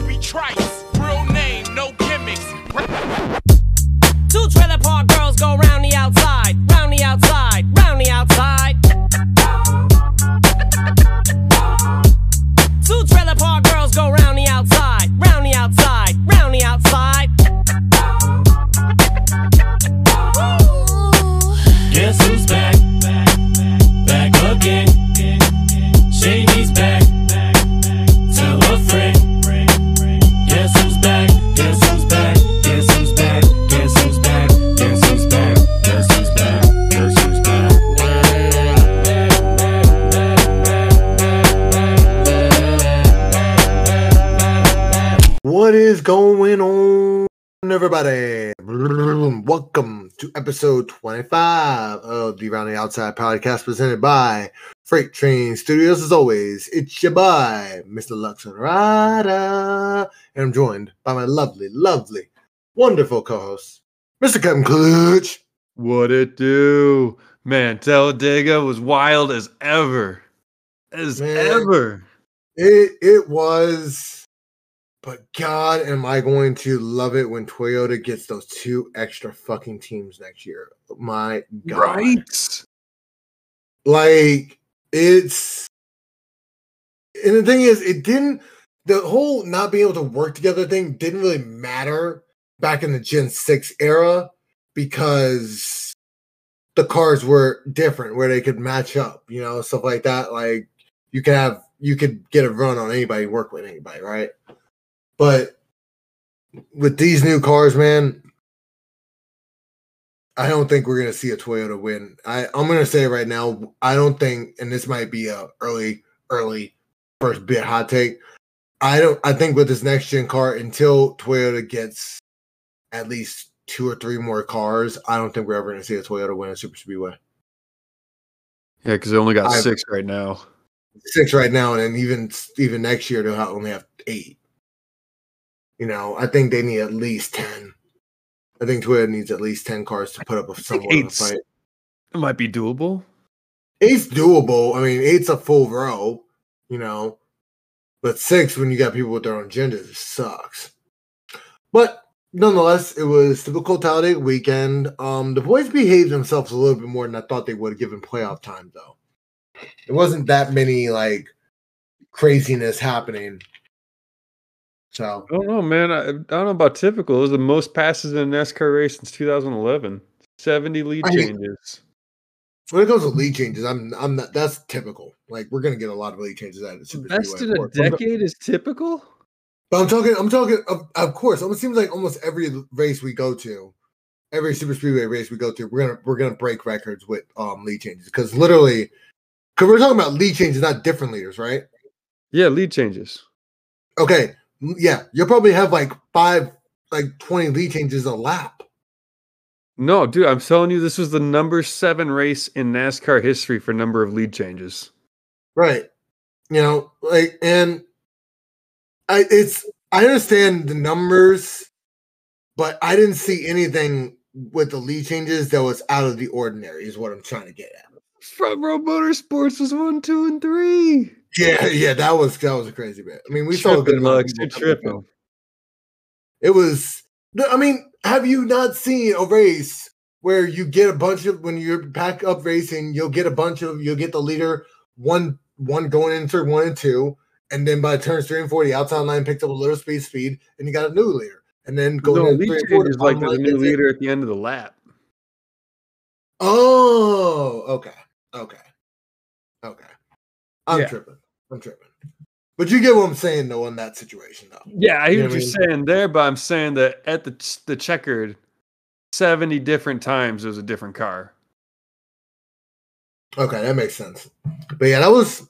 Obi Trice. Real name, no gimmicks. Two trailer park girls go round the outside, everybody? Welcome to episode 25 of the Round the Outside podcast presented by Freight Train Studios. As always, it's your boy, Mr. Luxonrada, and I'm joined by my lovely, lovely, wonderful co host, Mr. Kevin Clutch. What it do? Man, Talladega was wild as ever. As Man. ever. It, it was, but God, am I going to love it when Toyota gets those two extra fucking teams next year? My God. Right. like it's and the thing is it didn't the whole not being able to work together thing didn't really matter back in the gen 6 era because the cars were different where they could match up you know stuff like that like you could have you could get a run on anybody work with anybody right but with these new cars man I don't think we're gonna see a Toyota win. I, I'm gonna say right now, I don't think, and this might be a early, early first bit hot take. I don't I think with this next gen car, until Toyota gets at least two or three more cars, I don't think we're ever gonna see a Toyota win a super speedway. Yeah, because they only got I- six right now. Six right now, and then even even next year they'll only have eight. You know, I think they need at least ten. I think Toyota needs at least ten cars to put up a somewhat of a fight. It might be doable. eight's doable. I mean, eight's a full row, you know, but six when you got people with their own agendas sucks. But nonetheless, it was typical Talladega weekend. Um, the boys behaved themselves a little bit more than I thought they would, given playoff time. Though it wasn't that many like craziness happening. So I don't know, man. I, I don't know about typical. It was the most passes in a NASCAR race since 2011. 70 lead I mean, changes. when it comes to lead changes, I'm I'm not. That's typical. Like we're gonna get a lot of lead changes out of the Super Best Speedway, in a decade is typical? But I'm talking, I'm talking, of, of course. It seems like almost every race we go to, every super speedway race we go to, we're gonna we're gonna break records with um lead changes because literally, because we're talking about lead changes, not different leaders, right? Yeah, lead changes. Okay, yeah, you'll probably have like five, like twenty lead changes a lap. No, dude, I'm telling you, this was the number seven race in NASCAR history for number of lead changes. Right. You know, like, and I, it's, I understand the numbers, but I didn't see anything with the lead changes that was out of the ordinary, is what I'm trying to get at. Front row motorsports was one, two, and three. Yeah, yeah, that was, that was a crazy bit. I mean, we saw a good tripping, amount of people You're tripping. It was, I mean, have you not seen a race where you get a bunch of, when you're back up racing, you'll get a bunch of, you'll get the leader, one, one going into one and two, and then by turns three and four, the outside line picked up a little speed, speed, and you got a new leader. And then going No, in lead three and four, the like bottom there's a line new it. leader at the end of the lap. Oh, okay, okay, okay. I'm Yeah. tripping. I'm tripping. But you get what I'm saying, though, in that situation, though. Yeah, I hear You know what you're I saying there, but I'm saying that at the the checkered, seventy different times it was a different car. Okay, that makes sense. But yeah, that was.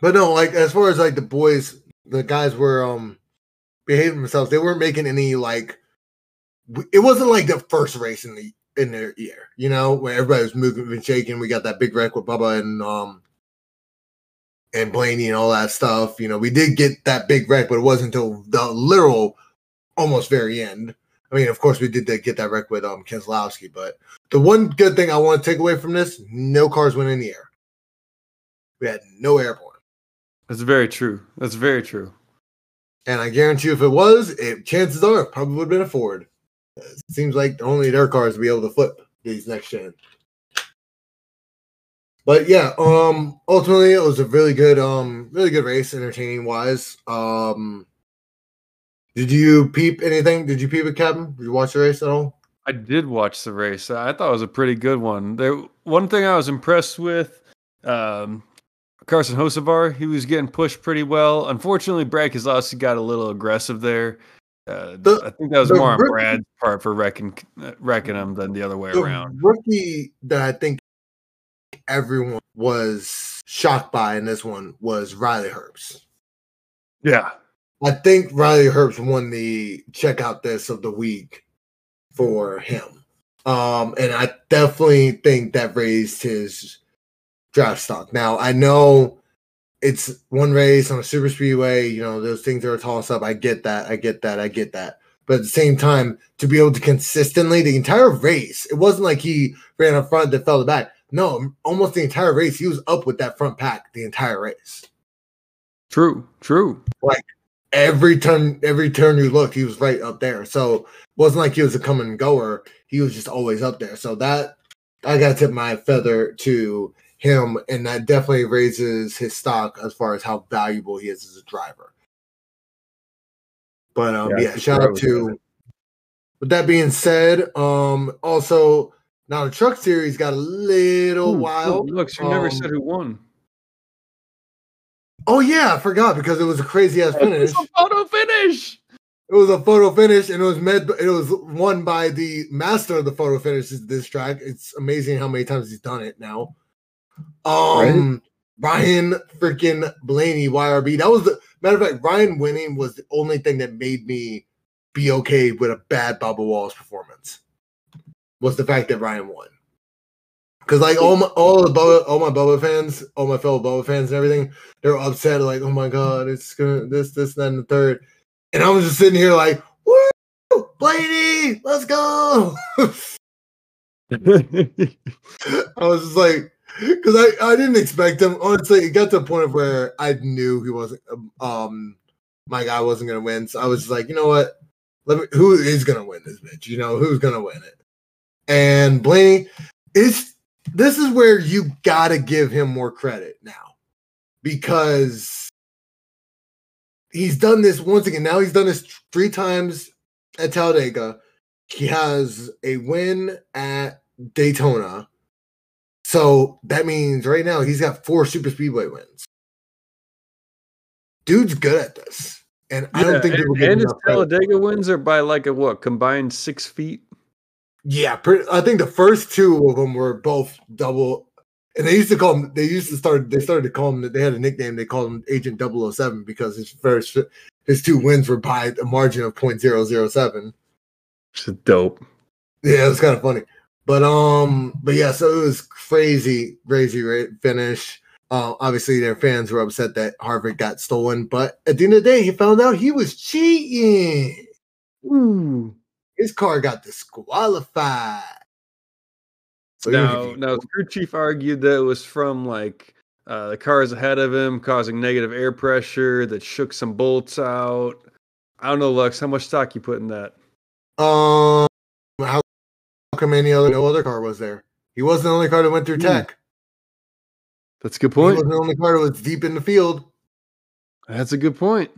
But no, like as far as like the boys, the guys were um behaving themselves. They weren't making any like. It wasn't like the first race in the in their year, you know, where everybody was moving and shaking. We got that big wreck with Bubba and um and Blaney and all that stuff. You know, we did get that big wreck, but it wasn't until the literal almost very end. I mean, of course, we did get that wreck with um Keselowski, but the one good thing I want to take away from this: no cars went in the air. We had no airborne. That's very true. That's very true. And I guarantee you, if it was, it, chances are it probably would have been a Ford. It seems like only their cars will be able to flip these next gen. But yeah, um, ultimately it was a really good, um, really good race, entertaining wise. Um, did you peep anything? Did you peep it, Captain? Did you watch the race at all? I did watch the race. I thought it was a pretty good one. There, one thing I was impressed with, um, Carson Hocevar, he was getting pushed pretty well. Unfortunately, Brad Keselowski got a little aggressive there. Uh, The- I think that was more on rookie- Brad's part for wrecking uh, wrecking him than the other way The around. rookie that I think everyone was shocked by in this one was Riley Herbst. Yeah, I think Riley Herbst won the check out this of the week for him. Um, and I definitely think that raised his draft stock. Now I know it's one race on a super speedway, you know, those things are a toss up. I get that, I get that, I get that. But at the same time, to be able to consistently the entire race, it wasn't like he ran up front that fell to back. No, almost the entire race, he was up with that front pack the entire race. True, true. Like every turn every turn you looked he was right up there. So it wasn't like he was a come and goer he was just always up there. So that i gotta tip my feather to him and that definitely raises his stock as far as how valuable he is as a driver. But um Yeah, yeah, shout out to with with that being said um also now the truck series got a little Ooh, wild Look, you never Um, said who won. oh yeah i forgot because it was a crazy ass finish It's a photo finish. It was a photo finish, and it was med. It was won by the master of the photo finishes. This track, it's amazing how many times he's done it now. Um, Ryan freaking Blaney, YRB. That was the matter of fact. Ryan winning was the only thing that made me be okay with a bad Bubba Wallace performance. Was the fact that Ryan won. Because like all my all the Bubba, all my Bubba fans, all my fellow Bubba fans and everything, they're upset. Like, oh my god, it's gonna this, this, that, and the third. And I was just sitting here like, woo, Blaney, let's go. I was just like, because I, I didn't expect him. Honestly, it got to a point where I knew he wasn't, um, my guy wasn't gonna win. So I was just like, you know what? Let me. Who is gonna win this bitch? You know who's gonna win it? And Blaney, it's this is where you gotta give him more credit now because he's done this once again. Now he's done this three times at Talladega. He has a win at Daytona. So that means right now he's got four super speedway wins. Dude's good at this. And I don't think and, and his. Talladega wins are by like a what combined six feet. Yeah, pretty, I think the first two of them were both double. And they used to call them. they used to start, they started to call him, they had a nickname, they called him Agent 007 because his first, his two wins were by a margin of 0.007. It's dope. Yeah, it was kind of funny. But um, but yeah, so it was crazy, crazy ra- finish. Uh, obviously, their fans were upset that Harvard got stolen, but at the end of the day, he found out he was cheating. Ooh. His car got disqualified. So he now, the crew chief argued that it was from like uh, the cars ahead of him causing negative air pressure that shook some bolts out. I don't know, Lux, how much stock you put in that? um, how come any other no other car was there? He wasn't the only car that went through Hmm. tech. That's a good He point. wasn't the only car that was deep in the field. That's a good point.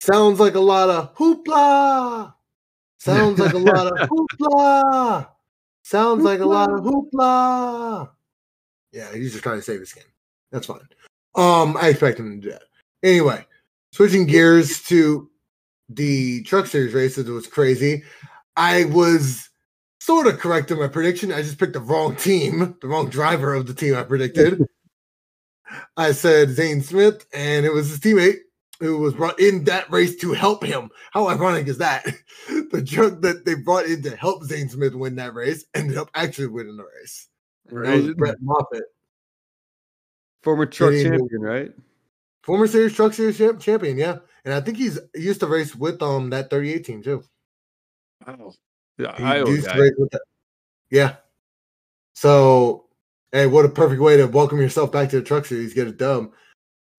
Sounds like a lot of hoopla. Sounds like a lot of hoopla. Sounds like a lot of hoopla. Yeah, he's just trying to save his skin. That's fine. Um, I expect him to do that. Anyway, switching gears to the truck series races, was crazy. I was sort of correct in my prediction. I just picked the wrong team, the wrong driver of the team I predicted. I said Zane Smith, and it was his teammate who was brought in that race to help him. How ironic is that? The truck that they brought in to help Zane Smith win that race ended up actually winning the race. And That was Right. Brett Moffitt, Former truck Didn't champion, right? former series truck series champ- champion. Yeah, and I think he's he used to race with um that 38 team too. Wow. Yeah, He Iowa used to race with that. Yeah. So, hey, what a perfect way to welcome yourself back to the truck series. Get a dub.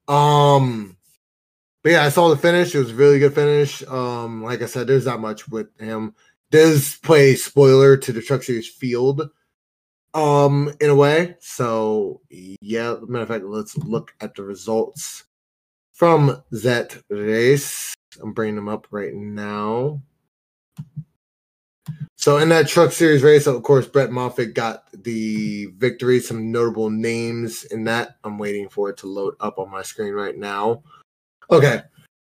Um, but yeah, I saw the finish. It was a really good finish. Um, like I said, there's not much with him. Does play spoiler to the Truck Series field, um, in a way. So yeah, matter of fact, let's look at the results from that race. I'm bringing them up right now. So in that Truck Series race, of course, Brett Moffitt got the victory. Some notable names in that. I'm waiting for it to load up on my screen right now. Okay.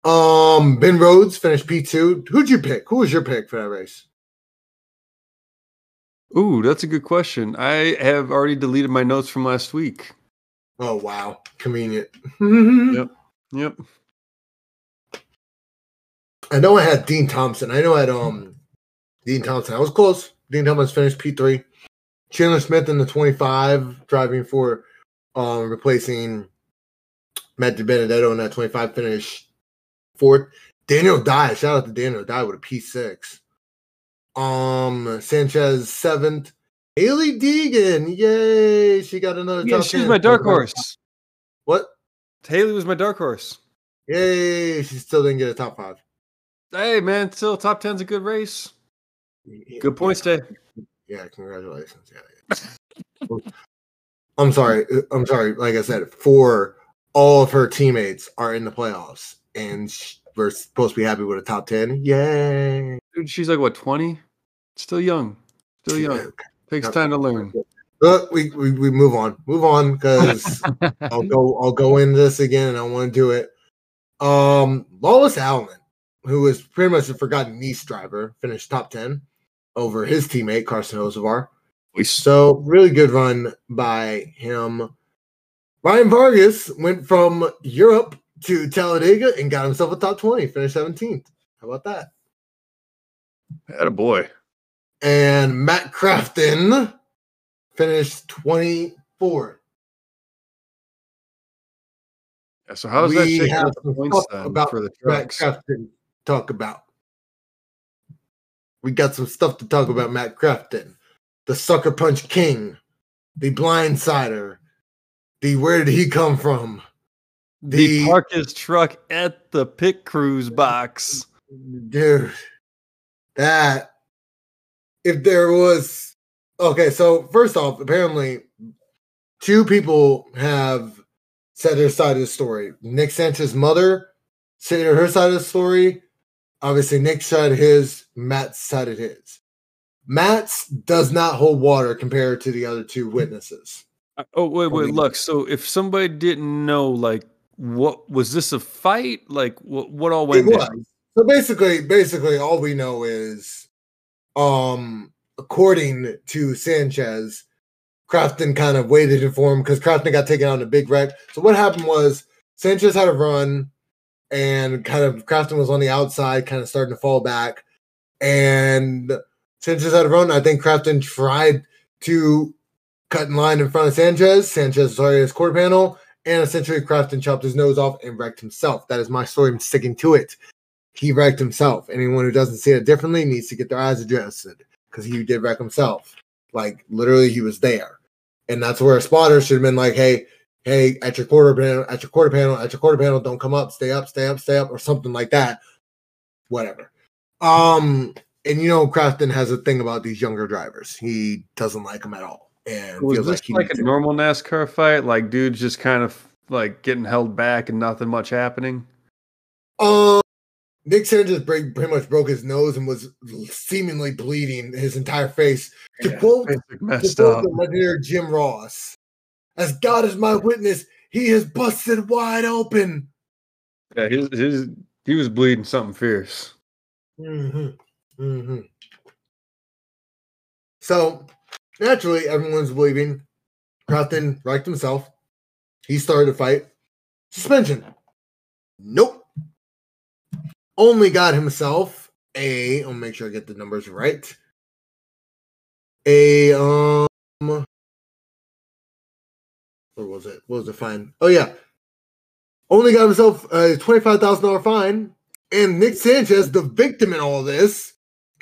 Um, Ben Rhodes finished P2. Who'd you pick? Who was your pick for that race? Ooh, that's a good question. I have already deleted my notes from last week. Oh wow, convenient. Yep. Yep. I know I had Dean Thompson. I know I had um Dean Thompson. I was close. Dean Thompson finished P three. Chandler Smith in the twenty five, driving for um replacing Matt DiBenedetto in that twenty five finish fourth. Daniel Dye, shout out to Daniel Dye with a P six. Um Sanchez seventh. Hailie Deegan, yay! She got another. Yeah, top she's 10. my dark horse. What? Hailie was my dark horse. Yay! She still didn't get a top five. Hey man, still top ten's a good race. Good points day. Yeah, congratulations. Yeah, yeah. I'm sorry. I'm sorry. Like I said, four all of her teammates are in the playoffs, and sh- we're supposed to be happy with a top ten. Yay! Dude, she's like what, 20? Still young. Still young. Takes time to learn. Look, we, we we move on. Move on because I'll go. I'll go into this again, and I want to do it. Um, Lawless Alan, who was pretty much a forgotten Nice driver, finished top ten over his teammate Carson Hocevar. So really good run by him. Ryan Vargas went from Europe to Talladega and got himself a top 20, finished 17th. How about that? Had a boy. And Matt Crafton finished 24th. Yeah, so how does that shake out the points then about for the Matt? Crafton talk about. We got some stuff to talk about Matt Crafton, the sucker punch king, the blindsider, the where did he come from? The the- park his truck at the pit cruise box. dude that if there was okay so first off apparently two people have said their side of the story nick sanchez's mother said her side of the story obviously nick said his matt cited his matt's does not hold water compared to the other two witnesses Oh wait, wait, look. So if somebody didn't know, like, what was this a fight? Like, what what all went? It was. down? So basically, basically, all we know is, um, according to Sanchez, Crafton kind of waited for him because Crafton got taken out in a big wreck. So what happened was Sanchez had a run, and kind of Crafton was on the outside, kind of starting to fall back, and Sanchez had a run. I think Crafton tried to cut in line in front of Sanchez. Sanchez started his quarter panel, and essentially Crafton chopped his nose off and wrecked himself. That is my story. I'm sticking to it he wrecked himself. Anyone who doesn't see it differently needs to get their eyes adjusted because he did wreck himself. Like literally, he was there, and that's where a spotter should have been like, "Hey, hey, at your quarter panel, at your quarter panel, at your quarter panel, don't come up, stay up, stay up, stay up, or something like that." Whatever. Um, and you know, Crafton has a thing about these younger drivers. He doesn't like them at all, and Was feels this like like a normal NASCAR fight? Like dudes just kind of like getting held back and nothing much happening? Um, Nick Sanchez break, pretty much broke his nose and was seemingly bleeding his entire face. To Yeah, quote, to quote the legendary Jim Ross, "As God is my witness, he is busted wide open." Yeah, his, his he was bleeding something fierce. hmm hmm So naturally, everyone's believing Crafton wrecked himself. He started a fight. Suspension. Nope. Only got himself a. I'll make sure I get the numbers right. A um. Where was it? What was the fine? Oh yeah. Only got himself a twenty-five thousand dollar fine, and Nick Sanchez, the victim in all this,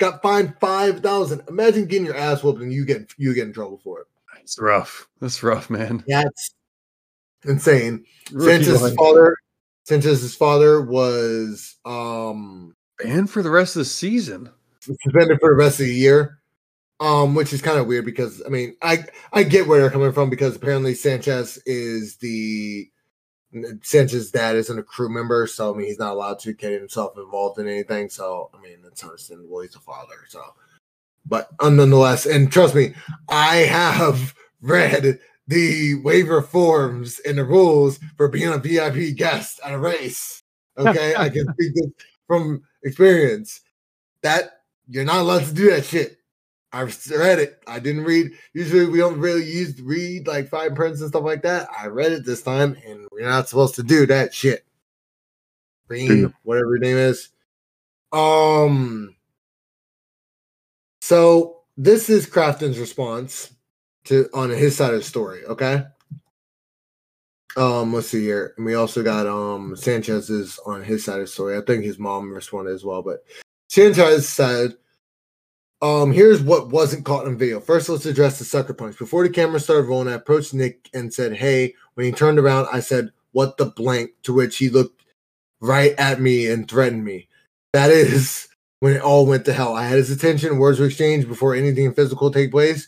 got fined five thousand. Imagine getting your ass whooped and you get you get in trouble for it. It's rough. That's rough, man. That's insane. Sanchez's father, Sanchez's father was um And for the rest of the season. suspended for the rest of the year. Um, which is kind of weird because I mean I I get where they're coming from because apparently Sanchez is the Sanchez's dad isn't a crew member, so I mean he's not allowed to get himself involved in anything. So I mean it's understandable he's a father. So, but nonetheless, and trust me, I have read the waiver forms and the rules for being a VIP guest at a race. Okay, I can speak this from experience. That you're not allowed to do that shit. I read it. I didn't read. Usually, we don't really use read like fine prints and stuff like that. I read it this time, and we're not supposed to do that shit. Green, whatever your name is. Um. So this is Crafton's response to on his side of the story. Okay. Um. Let's see here, and we also got um Sanchez's on his side of the story. I think his mom responded as well, but Sanchez said. Um, here's what wasn't caught in video. First, let's address the sucker punch. Before the camera started rolling, I approached Nick and said, Hey, when he turned around, I said, What the blank? To which he looked right at me and threatened me. That is when it all went to hell. I had his attention, words were exchanged before anything physical take place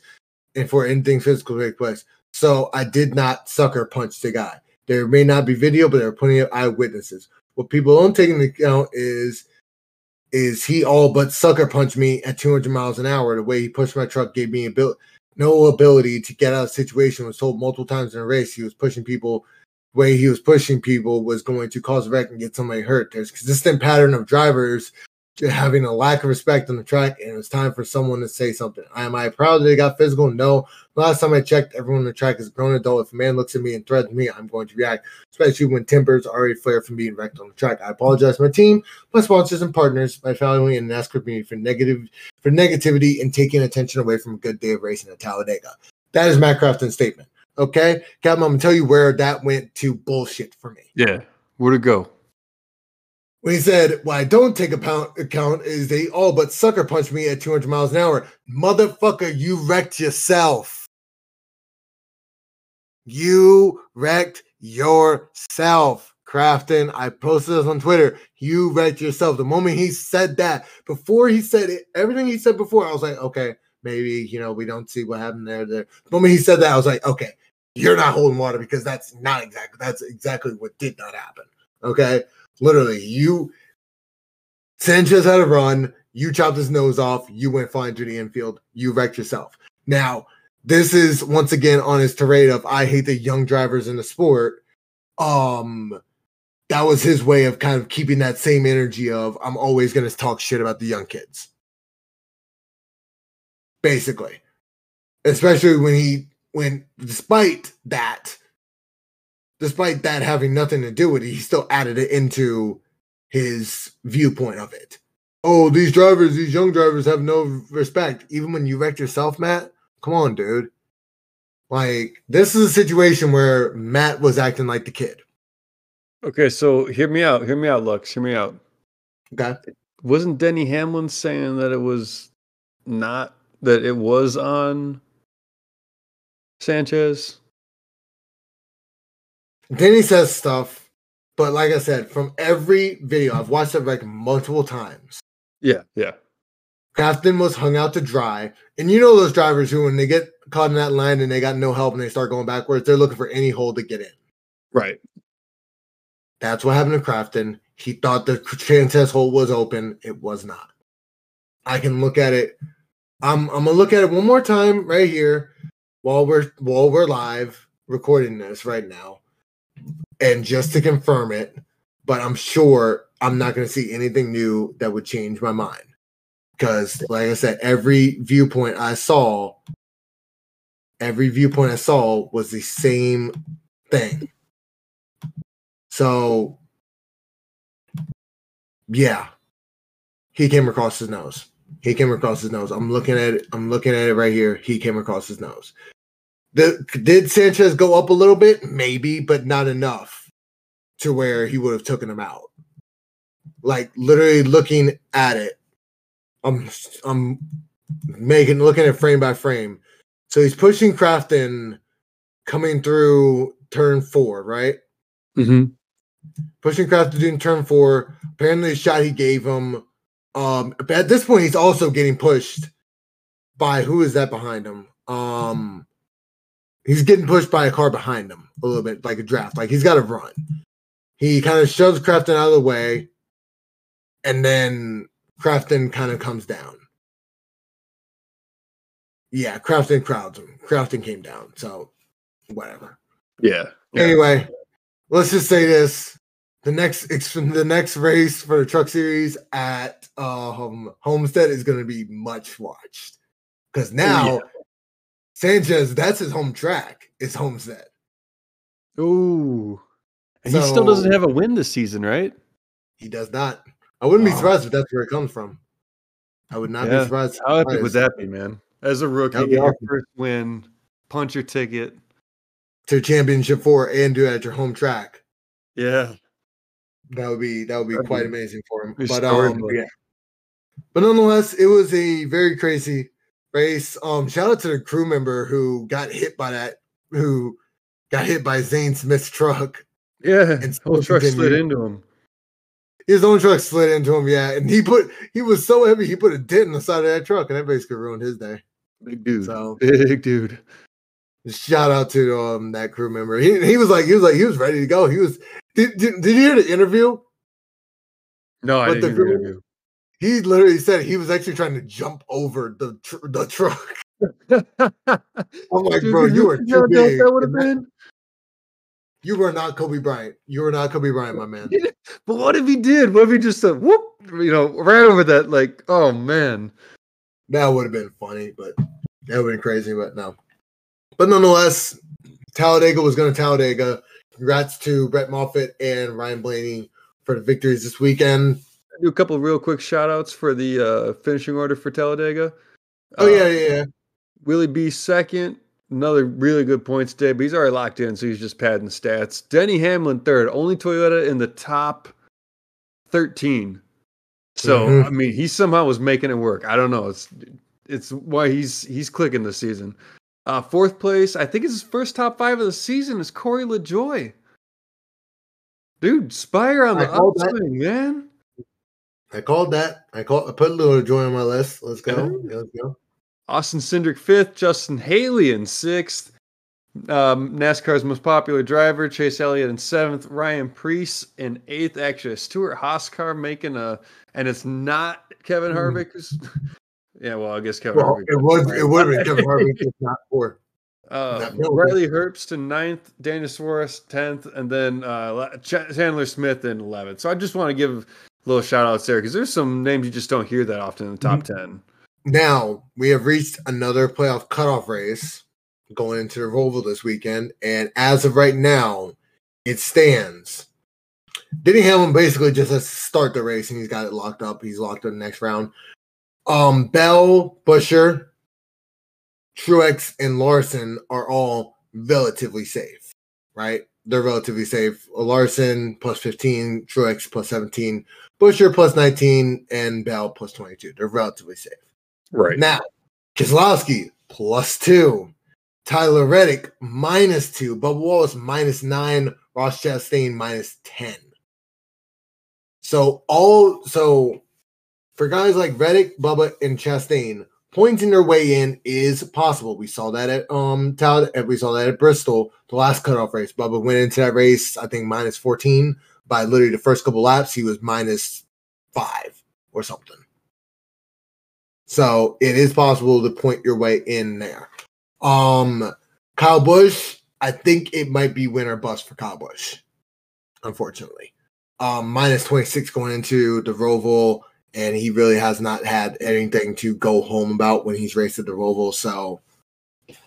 and for anything physical take place. So I did not sucker punch the guy. There may not be video, but there are plenty of eyewitnesses. What people don't take into account is is he all but sucker punched me at 200 miles an hour. The way he pushed my truck gave me abil- no ability to get out of the situation. Was told multiple times in a race he was pushing people. The way he was pushing people was going to cause a wreck and get somebody hurt. There's consistent pattern of drivers having a lack of respect on the track, and it was time for someone to say something. Am I proud that they got physical? No. Last time I checked, everyone on the track is a grown adult. If a man looks at me and threatens me, I'm going to react, especially when tempers already flare from being wrecked on the track. I apologize to my team, my sponsors and partners, my family, and NASCAR community for negative for negativity and taking attention away from a good day of racing at Talladega. That is Matt Crafton's statement. Okay, Captain, I'm gonna tell you where that went to bullshit for me. Yeah. Where'd it go? When he said, "What I don't take account is they all but sucker punched me at 200 miles an hour." Motherfucker, you wrecked yourself. You wrecked yourself, Crafton. I posted this on Twitter. You wrecked yourself. The moment he said that, before he said it, everything he said before, I was like, okay, maybe you know we don't see what happened there. There. The moment he said that, I was like, okay, you're not holding water because that's not exactly that's exactly what did not happen. Okay, literally, you Sanchez had a run. You chopped his nose off. You went flying through the infield. You wrecked yourself. Now, this is once again on his tirade of I hate the young drivers in the sport. Um, that was his way of kind of keeping that same energy of I'm always going to talk shit about the young kids. Basically, especially when he when despite that, despite that having nothing to do with it, he still added it into his viewpoint of it. Oh, these drivers, these young drivers have no respect. Even when you wrecked yourself, Matt, come on, dude. Like, this is a situation where Matt was acting like the kid. Okay, so hear me out. Hear me out, Lux. Hear me out. Okay. Wasn't Denny Hamlin saying that it was not that it was on Sanchez? Then he says stuff, but like I said, from every video, I've watched it like multiple times. Yeah, yeah. Crafton was hung out to dry. And you know those drivers who, when they get caught in that line and they got no help and they start going backwards, they're looking for any hole to get in. Right. That's what happened to Crafton. He thought the Sanchez hole was open. It was not. I can look at it. I'm I'm gonna look at it one more time right here while we're while we're live recording this right now. And just to confirm it, but I'm sure I'm not gonna see anything new that would change my mind. Because like I said, every viewpoint I saw, every viewpoint I saw was the same thing. So, yeah, he came across his nose. He came across his nose. I'm looking at it. I'm looking at it right here. He came across his nose. The, did Sanchez go up a little bit? Maybe, but not enough to where he would have taken him out. Like literally looking at it, I'm I'm making looking at frame by frame. So he's pushing Crafton coming through turn four, right? Mm-hmm. pushing Crafton in turn four. Apparently, the shot he gave him. Um, but at this point, he's also getting pushed by who is that behind him? Um, he's getting pushed by a car behind him a little bit, like a draft. Like he's got to run. He kind of shoves Crafton out of the way, and then Crafton kind of comes down. Yeah, Crafton crowds him. Crafton came down, so whatever. Yeah. Anyway, let's just say this: the next the next race for the Truck Series at um, Homestead is going to be much watched because now Sanchez, that's his home track. It's Homestead. Ooh. And he still doesn't have a win this season, right? He does not. I wouldn't be surprised if that's where it comes from. I would not Yeah. be surprised. How epic would that be, man? As a rookie, your first win, punch your ticket. to championship four and do it at your home track? Yeah. That would be that would be That'd quite be amazing for him. But um, yeah. But nonetheless, it was a very crazy race. Um, shout out to the crew member who got hit by that, who got hit by Zane Smith's truck. Yeah. And Whole truck slid into him. His own truck slid into him, yeah, and he put he was so heavy he put a dent in the side of that truck, and that basically ruined his day. Big dude. So Big dude. shout out to um that crew member. He he was like he was like he was ready to go. He was did did, did you hear the interview? No, I didn't the hear the crew- interview. He literally said he was actually trying to jump over the tr- the truck. I'm like, Dude, bro, you are too big. That would have been. You were not Kobe Bryant. You were not Kobe Bryant, my man. But what if he did? What if he just said whoop? You know, ran over that? Like, oh man. That would have been funny, but that would have been crazy, but no. But nonetheless, Talladega was going to Talladega. Congrats to Brett Moffitt and Ryan Blaney for the victories this weekend. Do a couple real quick shout outs for the uh, finishing order for Talladega. Oh, Uh, yeah, yeah, yeah. Willie B second. Another really good points day, but he's already locked in, so he's just padding stats. Denny Hamlin third, only Toyota in the top 13. So Mhm. I mean, he somehow was making it work. I don't know. It's it's why he's he's clicking this season. Uh, fourth place, I think it's his first top five of the season. Is Corey LaJoie. Dude, Spire on the upswing, man. I called that. I called. I put a little joy on my list. Let's go. Yeah. Yeah, let's go. Austin Cindric fifth, Justin Haley in sixth. Um, NASCAR's most popular driver, Chase Elliott in seventh, Ryan Preece in eighth. Actually, Stewart-Haas car making a, and it's not Kevin Mhm. Harvick. yeah, well, I guess Kevin Well, Harvick. it was. It would have been Kevin Harvick if not for. Uh, Riley Herbst in ninth, Daniel Suarez tenth, and then uh, Ch- Chandler Smith in eleventh. So I just want to give little shout outs there because there's some names you just don't hear that often in the top Mm-hmm. ten. Now we have reached another playoff cutoff race going into the Roval this weekend, and as of right now, it stands. Denny Hamlin basically just has to start the race, and he's got it locked up. He's locked in the next round. Um, Bell, Buescher, Truex, and Larson are all relatively safe, right? They're relatively safe. Larson plus 15, Truex plus 17, Buescher plus 19, and Bell plus 22. They're relatively safe. Right. Now, Keselowski plus two, Tyler Reddick minus two, Bubba Wallace minus nine, Ross Chastain minus 10. So, all so for guys like Reddick, Bubba, and Chastain, pointing their way in is possible. We saw that at um we saw that at Bristol, the last cutoff race. Bubba went into that race, I think minus 14. By literally the first couple laps, he was minus five or something. So it is possible to point your way in there. Um, Kyle Busch, I think it might be win or bust for Kyle Busch, unfortunately. Um, minus 26 going into the Roval, and he really has not had anything to go home about when he's raced at the Roval. So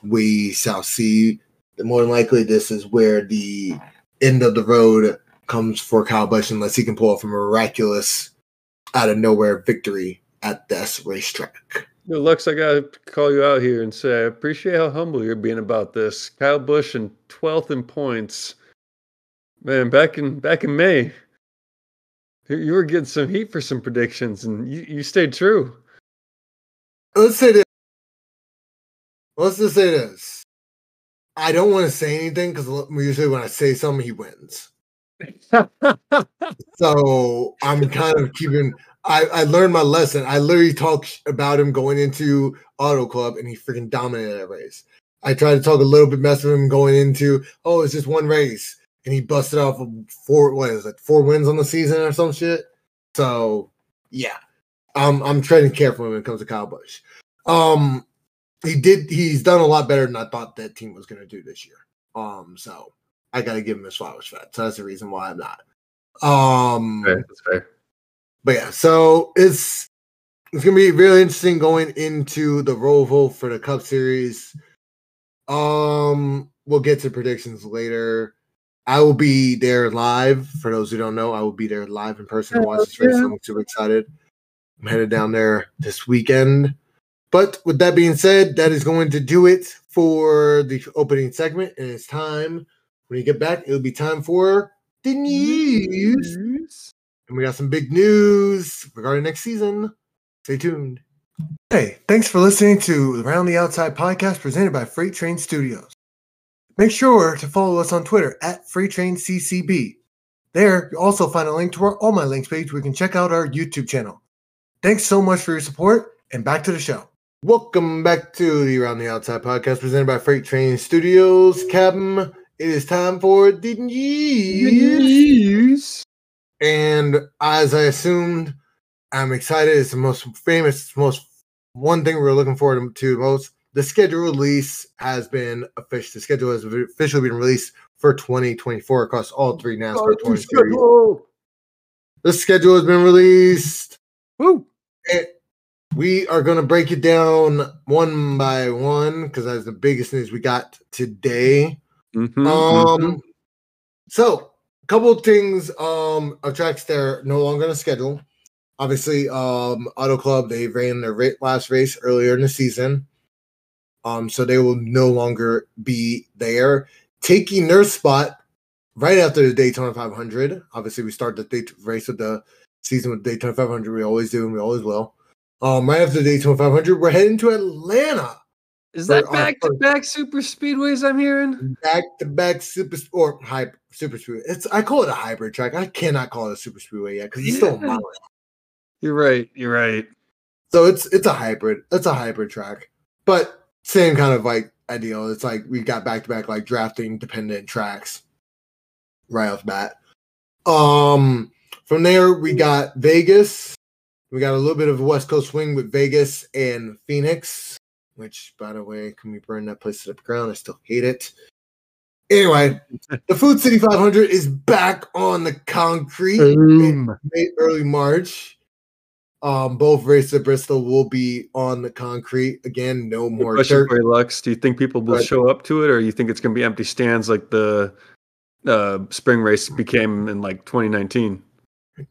we shall see. More than likely, this is where the end of the road comes for Kyle Busch, unless he can pull off a miraculous out of nowhere victory at this racetrack. Yo, Lux, I gotta call you out here and say I appreciate how humble you're being about this. Kyle Busch in twelfth in points. Man, back in back in May, you- were getting some heat for some predictions, and you, you stayed true. Let's say this. Let's just say this. I don't want to say anything because usually when I say something, he wins. So I'm kind of keeping. I, I learned my lesson. I literally talked about him going into Auto Club, and he freaking dominated that race. I tried to talk a little bit mess with him going into, oh, it's just one race, and he busted off four. What is it? Four wins on the season or some shit. So yeah, I'm I'm treading carefully when it comes to Kyle Busch. Um, he did. He's done a lot better than I thought that team was going to do this year. Um, so I got to give him his flowers for that. So that's the reason why I'm not. Um, Fair, that's fair. but yeah, so it's it's gonna be really interesting going into the Roval for the Cup Series. Um, we'll get to predictions later. I will be there live. For those who don't know, I will be there live in person to watch this race. Oh, I'm super excited. I'm headed down there this weekend. But with that being said, that is going to do it for the opening segment, and it's time. When you get back, it'll be time for the news. And we got some big news regarding next season. Stay tuned. Hey, thanks for listening to the Round the Outside podcast presented by Freight Train Studios. Make sure to follow us on Twitter at Freight Train CCB. There, you'll also find a link to our All My Links page where you can check out our YouTube channel. Thanks so much for your support, and back to the show. Welcome back to the Around the Outside podcast presented by Freight Train Studios. Captain, it is time for the news. And as I assumed, I'm excited. It's the most famous, most one thing we're looking forward to most. The schedule release has been official. The schedule has officially been released for 2024 across all three NASCAR touring series. The schedule has been released. Woo! And we are going to break it down one by one because that's the biggest news we got today. Mhm, Um, mhm. so a couple of things um of tracks that are no longer on the schedule. Obviously, um, Auto Club they ran their last race earlier in the season, um, so they will no longer be there, taking their spot right after the Daytona 500. Obviously, we start the date race of the season with Daytona 500. We always do, and we always will. Um, right after the Daytona 500, we're heading to Atlanta. Is that back to back super speedways I'm hearing? back to back super or hyper super speedway. It's I call it a hybrid track. I cannot call it a super speedway yet because it's still a Yeah. mountain. You're right. You're right. So it's it's a hybrid. It's a hybrid track, but same kind of like ideal. It's like we got back to back like drafting dependent tracks right off the bat. Um, from there we got Vegas. We got a little bit of a West Coast swing with Vegas and Phoenix, which by the way, can we burn that place to the ground? I still hate it. Anyway, the Food City 500 is back on the concrete in early March. Um, both races at Bristol will be on the concrete again. No more Question dirt. for you, Lux. Do you think people will show up to it, or you think it's going to be empty stands like the uh, spring race became in like 2019?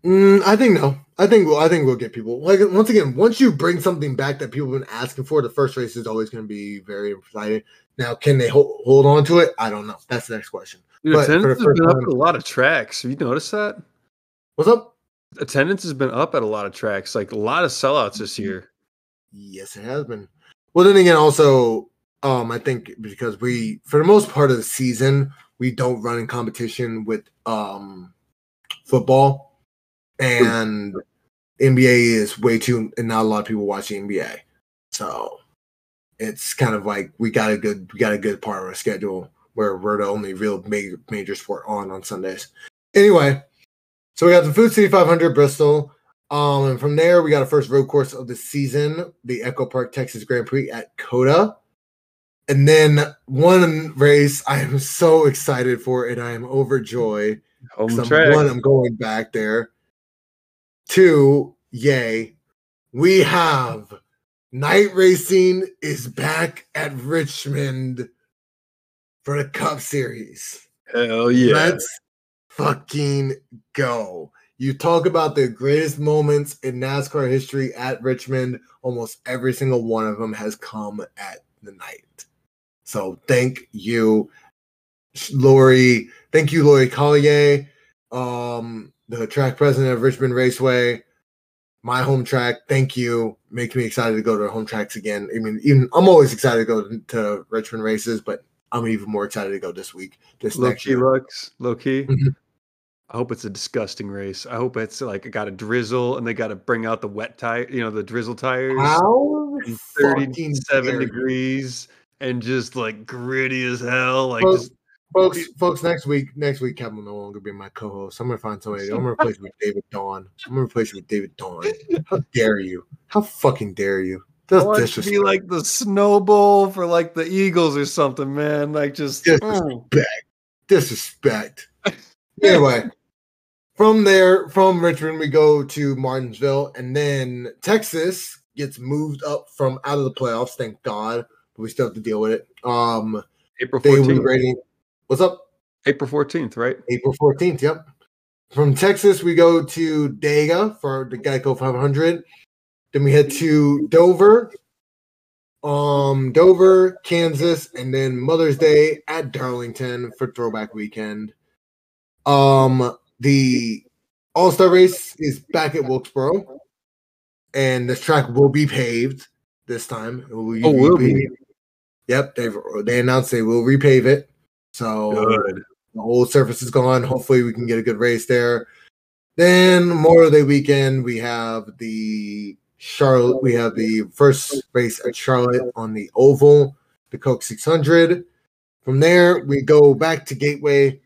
Mm, I think no. I think we'll. I think we'll get people. Like once again, once you bring something back that people have been asking for, the first race is always going to be very exciting. Now, can they hold, hold on to it? I don't know. That's the next question. Dude, But attendance has been up at a lot of tracks. Have you noticed that? What's up? Attendance has been up at a lot of tracks. Like a lot of sellouts this year. Yes, it has been. Well, then again, also, um, I think because we, for the most part of the season, we don't run in competition with um football, and NBA is way too, and not a lot of people watch the NBA, so it's kind of like we got a good, we got a good part of our schedule where we're the only real major major sport on on Sundays. Anyway, so we got the Food City 500 Bristol. Um, and from there, we got a first road course of the season, the EchoPark Texas Grand Prix at COTA. And then one race I am so excited for, and I am overjoyed. Home I'm- track. One, I'm going back there. Two, yay. We have night racing is back at Richmond for the Cup Series. Hell yeah. Let's fucking go. You talk about the greatest moments in NASCAR history at Richmond. Almost every single one of them has come at the night. So thank you, Lori. Thank you, Lori Collier, um, the track president of Richmond Raceway, my home track. Thank you. Makes me excited to go to home tracks again. I mean, even I'm always excited to go to Richmond races, but I'm even more excited to go this week. This Low next key year. Lux. Low key. I hope it's a disgusting race. I hope it's like I got a drizzle and they got to bring out the wet tire, you know, the drizzle tires. How and 37 degrees and just like gritty as hell. Like Well, just Folks, folks, next week, next week, Kevin will no longer be my co-host. I'm gonna find somebody. I'm gonna replace you with David Dawn. I'm gonna replace you with David Dawn. How dare you? How fucking dare you? I That's want it to be like the snowball for like the Eagles or something, man. Like just mm. disrespect. Anyway, from there, from Richmond, we go to Martinsville, and then Texas gets moved up from out of the playoffs. Thank God, but we still have to deal with it. Um, April 14th. What's up? April 14th, right? April 14th. Yep. From Texas, we go to Dega for the Geico 500. Then we head to Dover, um, Dover, Kansas, and then Mother's Day at Darlington for Throwback Weekend. Um, the All Star race is back at Wilkesboro, and this track will be paved this time. It will Oh, will be? Yep, they they announced they will repave it. So Good. the old surface is gone. Hopefully, we can get a good race there. Then Memorial Day weekend, we have the Charlotte. We have the first race at Charlotte on the oval, the Coke 600. From there, we go back to Gateway,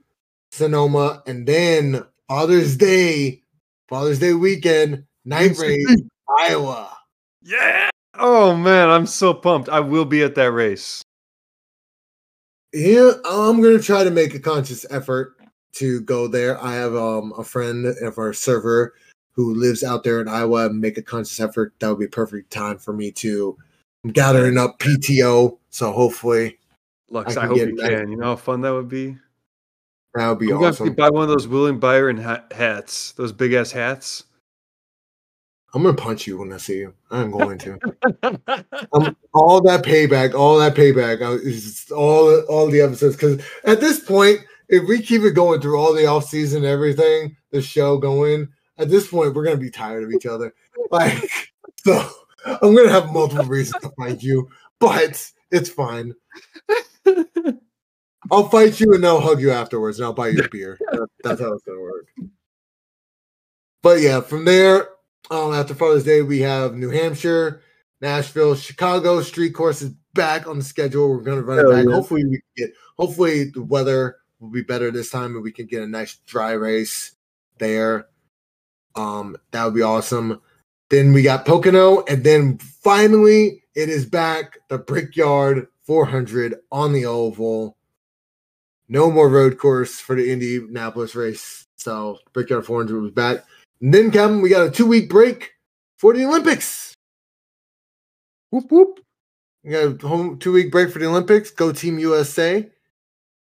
Sonoma, and then Father's Day, Father's Day weekend, night race, Iowa. Yeah. Oh man, I'm so pumped. I will be at that race. Yeah, I'm gonna try to make a conscious effort to go there. I have um a friend of our server who lives out there in Iowa. Make a conscious effort. That would be a perfect time for me to. I'm gathering up PTO, so hopefully Lux, I I, hope get you that. can. You know how fun that would be? That would be I'm gonna have to awesome. buy one of those William Byron hats, those big ass hats. I'm gonna punch you when I see you. I'm going to. um, all that payback, all that payback uh, is all all the episodes. Because at this point, if we keep it going through all the off season, everything, the show going, at this point, we're gonna be tired of each other. Like, so I'm gonna have multiple reasons to fight you, but it's fine. I'll fight you and I'll hug you afterwards, and I'll buy you a beer. That's how it's gonna work. But yeah, from there, um, after Father's Day, we have New Hampshire, Nashville, Chicago. Street course is back on the schedule. We're gonna run it back. yeah. Hopefully, we can get. Hopefully, the weather will be better this time, and we can get a nice dry race there. Um, that would be awesome. Then we got Pocono, and then finally, it is back. The Brickyard 400 on the oval. No more road course for the Indianapolis race. So Brickyard 400 was back. And then, Kevin, we got a two week break for the Olympics. whoop whoop. We got a home two week break for the Olympics. Go Team USA.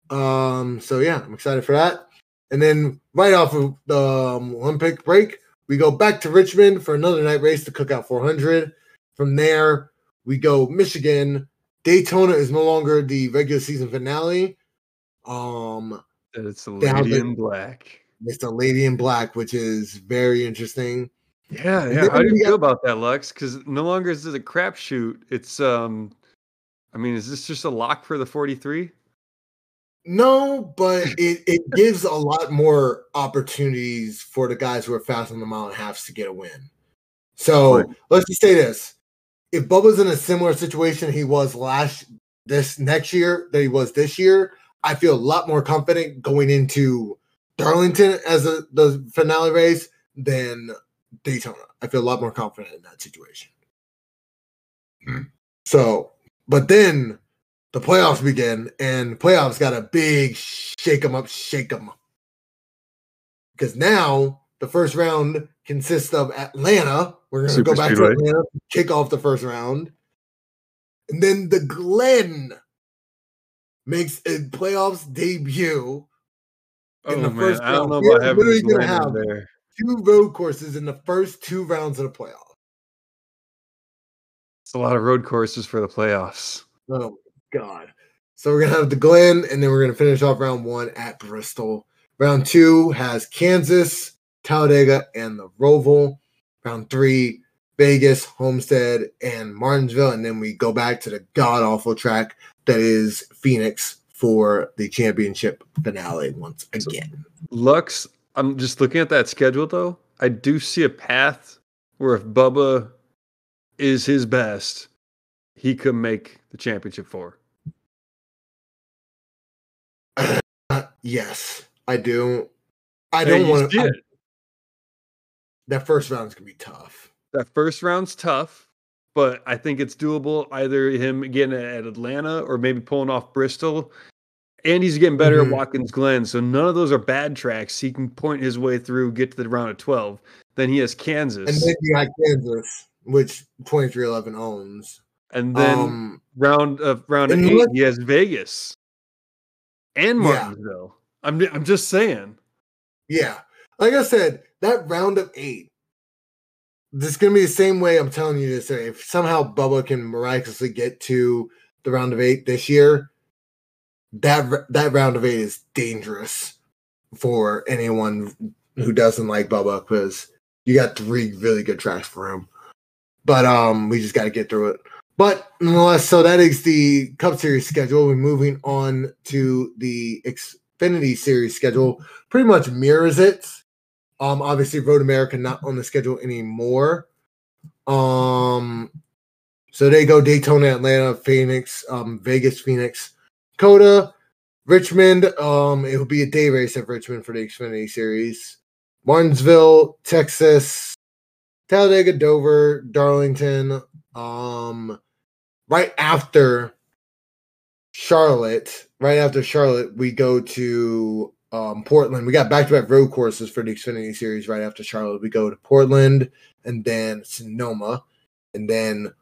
Um, so yeah, I'm excited for that. And then right off of the um, Olympic break, we go back to Richmond for another night race to Cookout 400. From there, we go Michigan. Daytona is no longer the regular season finale. Um, It's a lady in black. it's a Lady in Black, which is very interesting. Yeah, yeah. How do you feel about that, Lux? Because no longer is it a crapshoot. It's um, I mean, is this just a lock for the 43? No, but it, it gives a lot more opportunities for the guys who are fast on the mile and halves to get a win. So Right. let's just say this. If Bubba's in a similar situation he was last this next year that he was this year, I feel a lot more confident going into Darlington as a, the finale race than Daytona. I feel a lot more confident in that situation. Hmm. So, but then the playoffs begin, and playoffs got a big shake 'em up, shake 'em up. Because now the first round consists of Atlanta. We're going to go back to Atlanta, kick off the first round. And then the Glen makes a playoffs debut. Oh In the man, first I don't know about having literally gonna have- there. Two road courses in the first two rounds of the playoffs. It's a lot of road courses for the playoffs. Oh god. So we're gonna have the Glen, and then we're gonna finish off round one at Bristol. Round two has Kansas, Talladega, and the Roval. Round three, Vegas, Homestead, and Martinsville, and then we go back to the god awful track that is Phoenix for the championship finale once again. Lux, I'm just looking at that schedule though. I do see a path where if Bubba is his best, he could make the championship four. yes, I do. I don't want to. That first round's gonna be tough. That first round's tough, but I think it's doable. Either him getting at Atlanta or maybe pulling off Bristol. And he's getting better Mhm. at Watkins Glen. So none of those are bad tracks. He can point his way through, get to the round of 12. Then he has Kansas. And then you got Kansas, which 2311 owns. And then um, round of round of eight, look- he has Vegas and Yeah. Martinsville. I'm I'm just saying. yeah, like I said, that round of eight, this is gonna be the same way I'm telling you this. If somehow Bubba can miraculously get to the round of eight this year, that that round of eight is dangerous for anyone who doesn't like Bubba because you got three really good tracks for him. But um, we just got to get through it. But nonetheless, so that is the Cup Series schedule. We're moving on to the Xfinity Series schedule. Pretty much mirrors it. Um, obviously, Road America not on the schedule anymore. Um, so they go Daytona, Atlanta, Phoenix, um, Vegas, Phoenix, COTA, Richmond. Um, it will be a day race at Richmond for the Xfinity Series. Martinsville, Texas, Talladega, Dover, Darlington. Um, right after Charlotte, right after Charlotte, we go to um, Portland. We got back to back road courses for the Xfinity Series. Right after Charlotte, we go to Portland and then Sonoma, and then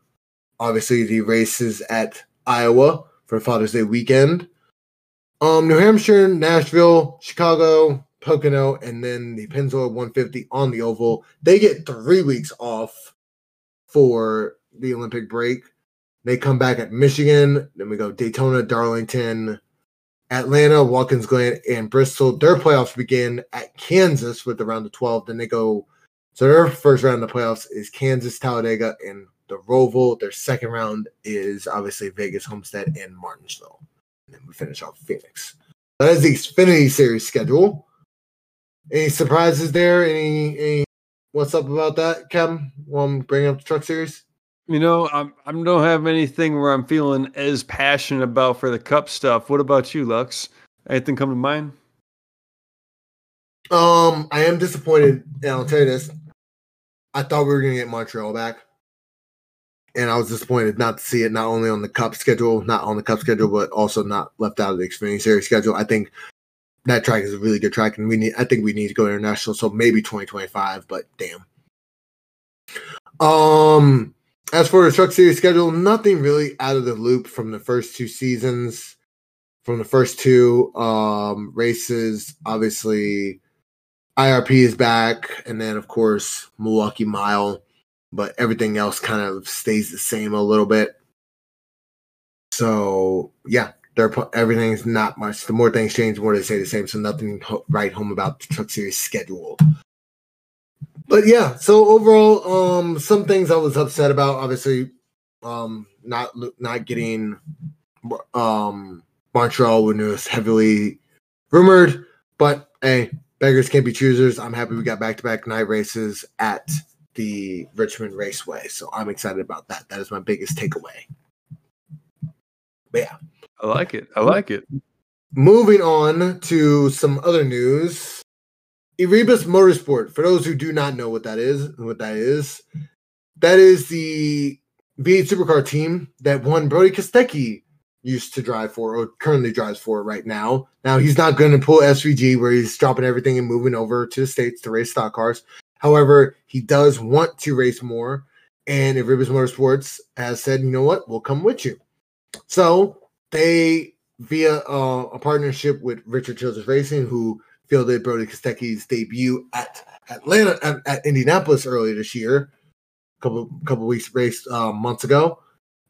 obviously the races at Iowa for Father's Day weekend. Um, New Hampshire, Nashville, Chicago, Pocono, and then the Pennzoil 150 on the oval. They get three weeks off for the Olympic break. They come back at Michigan. Then we go Daytona, Darlington, Atlanta, Watkins Glen, and Bristol. Their playoffs begin at Kansas with the round of 12. Then they go, so their first round of playoffs is Kansas, Talladega, and the Roval. Their second round is obviously Vegas, Homestead, and Martinsville. And then we finish off Phoenix. That is the Xfinity Series schedule. Any surprises there? Any, any what's up about that, Kevin? Um, bring up the Truck Series. You know, I'm I don't have anything where I'm feeling as passionate about for the cup stuff. What about you, Lux? Anything come to mind? Um, I am disappointed, and I'll tell you this. I thought we were gonna get Montreal back. And I was disappointed not to see it not only on the cup schedule, not on the cup schedule, but also not left out of the Xfinity Series schedule. I think that track is a really good track, and we need I think we need to go international, so maybe 2025, but damn. Um as for the truck series schedule, nothing really out of the loop from the first two seasons. From the first two um races, obviously IRP is back, and then of course Milwaukee Mile, but everything else kind of stays the same a little bit. So yeah, they're everything's not much. The more things change, the more they stay the same. So nothing right home about the Truck Series schedule. But yeah, so overall, um, some things I was upset about. Obviously, um, not not getting um Montreal when it was heavily rumored. But hey, beggars can't be choosers. I'm happy we got back to back night races at the Richmond Raceway. So I'm excited about that. That is my biggest takeaway. But yeah, I like it. I like it. moving on to some other news. Erebus Motorsport. For those who do not know what that is, what that is, that is the V8 supercar team that one Brody Kostecki used to drive for, or currently drives for right now. Now he's not going to pull SVG where he's dropping everything and moving over to the states to race stock cars. However, he does want to race more, and Erebus Motorsports has said, "You know what? We'll come with you." So they, via uh, a partnership with Richard Childress Racing, who fielded Brody Kostecki's debut at Atlanta at, at Indianapolis earlier this year, a couple couple weeks race uh, months ago.